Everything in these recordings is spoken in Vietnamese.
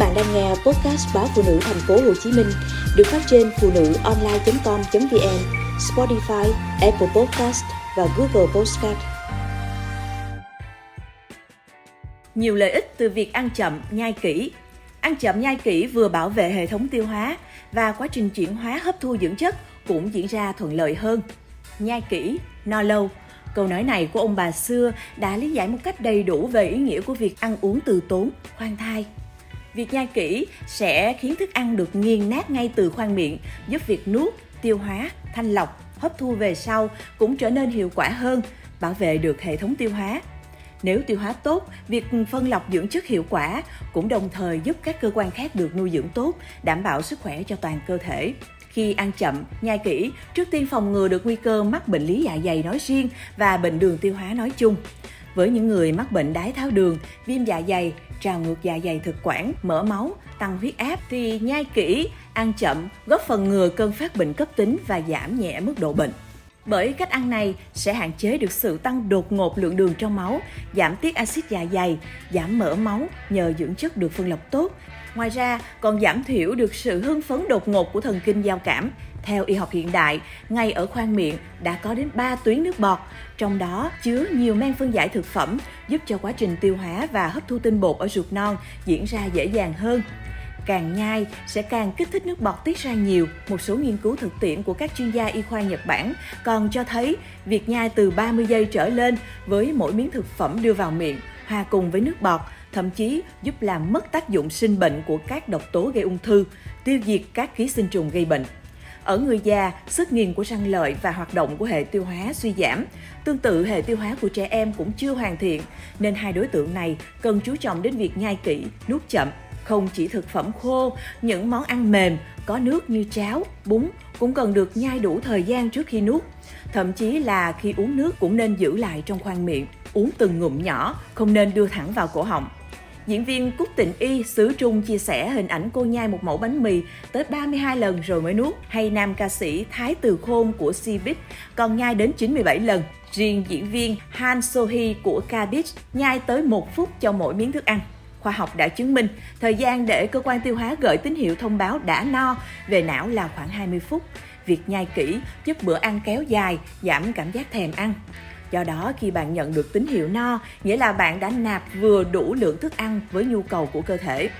bạn đang nghe podcast báo phụ nữ thành phố Hồ Chí Minh được phát trên phụ nữ online.com.vn, Spotify, Apple Podcast và Google Podcast. Nhiều lợi ích từ việc ăn chậm, nhai kỹ. Ăn chậm nhai kỹ vừa bảo vệ hệ thống tiêu hóa và quá trình chuyển hóa hấp thu dưỡng chất cũng diễn ra thuận lợi hơn. Nhai kỹ, no lâu. Câu nói này của ông bà xưa đã lý giải một cách đầy đủ về ý nghĩa của việc ăn uống từ tốn, khoan thai. Việc nhai kỹ sẽ khiến thức ăn được nghiền nát ngay từ khoang miệng, giúp việc nuốt, tiêu hóa, thanh lọc, hấp thu về sau cũng trở nên hiệu quả hơn, bảo vệ được hệ thống tiêu hóa. Nếu tiêu hóa tốt, việc phân lọc dưỡng chất hiệu quả cũng đồng thời giúp các cơ quan khác được nuôi dưỡng tốt, đảm bảo sức khỏe cho toàn cơ thể. Khi ăn chậm, nhai kỹ, trước tiên phòng ngừa được nguy cơ mắc bệnh lý dạ dày nói riêng và bệnh đường tiêu hóa nói chung. Với những người mắc bệnh đái tháo đường, viêm dạ dày, trào ngược dạ dày thực quản, mỡ máu, tăng huyết áp thì nhai kỹ, ăn chậm góp phần ngừa cơn phát bệnh cấp tính và giảm nhẹ mức độ bệnh. Bởi cách ăn này sẽ hạn chế được sự tăng đột ngột lượng đường trong máu, giảm tiết axit dạ dày, giảm mỡ máu nhờ dưỡng chất được phân lọc tốt. Ngoài ra, còn giảm thiểu được sự hưng phấn đột ngột của thần kinh giao cảm. Theo y học hiện đại, ngay ở khoang miệng đã có đến 3 tuyến nước bọt, trong đó chứa nhiều men phân giải thực phẩm giúp cho quá trình tiêu hóa và hấp thu tinh bột ở ruột non diễn ra dễ dàng hơn càng nhai sẽ càng kích thích nước bọt tiết ra nhiều. Một số nghiên cứu thực tiễn của các chuyên gia y khoa Nhật Bản còn cho thấy việc nhai từ 30 giây trở lên với mỗi miếng thực phẩm đưa vào miệng hòa cùng với nước bọt thậm chí giúp làm mất tác dụng sinh bệnh của các độc tố gây ung thư, tiêu diệt các ký sinh trùng gây bệnh. Ở người già, sức nghiền của răng lợi và hoạt động của hệ tiêu hóa suy giảm. Tương tự, hệ tiêu hóa của trẻ em cũng chưa hoàn thiện, nên hai đối tượng này cần chú trọng đến việc nhai kỹ, nuốt chậm. Không chỉ thực phẩm khô, những món ăn mềm, có nước như cháo, bún cũng cần được nhai đủ thời gian trước khi nuốt. Thậm chí là khi uống nước cũng nên giữ lại trong khoang miệng, uống từng ngụm nhỏ, không nên đưa thẳng vào cổ họng. Diễn viên Cúc Tịnh Y xứ Trung chia sẻ hình ảnh cô nhai một mẫu bánh mì tới 32 lần rồi mới nuốt, hay nam ca sĩ Thái Từ Khôn của Cbiz còn nhai đến 97 lần. Riêng diễn viên Han Sohee của Cbiz nhai tới một phút cho mỗi miếng thức ăn. Khoa học đã chứng minh, thời gian để cơ quan tiêu hóa gửi tín hiệu thông báo đã no về não là khoảng 20 phút. Việc nhai kỹ giúp bữa ăn kéo dài, giảm cảm giác thèm ăn. Do đó, khi bạn nhận được tín hiệu no, nghĩa là bạn đã nạp vừa đủ lượng thức ăn với nhu cầu của cơ thể.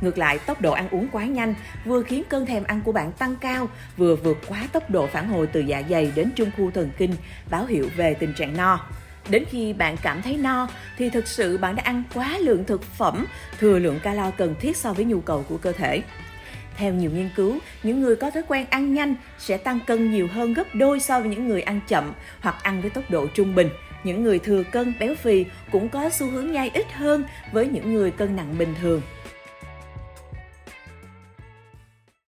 Ngược lại, tốc độ ăn uống quá nhanh vừa khiến cơn thèm ăn của bạn tăng cao, vừa vượt quá tốc độ phản hồi từ dạ dày đến trung khu thần kinh, báo hiệu về tình trạng no. Đến khi bạn cảm thấy no thì thực sự bạn đã ăn quá lượng thực phẩm, thừa lượng calo cần thiết so với nhu cầu của cơ thể. Theo nhiều nghiên cứu, những người có thói quen ăn nhanh sẽ tăng cân nhiều hơn gấp đôi so với những người ăn chậm hoặc ăn với tốc độ trung bình. Những người thừa cân béo phì cũng có xu hướng nhai ít hơn với những người cân nặng bình thường.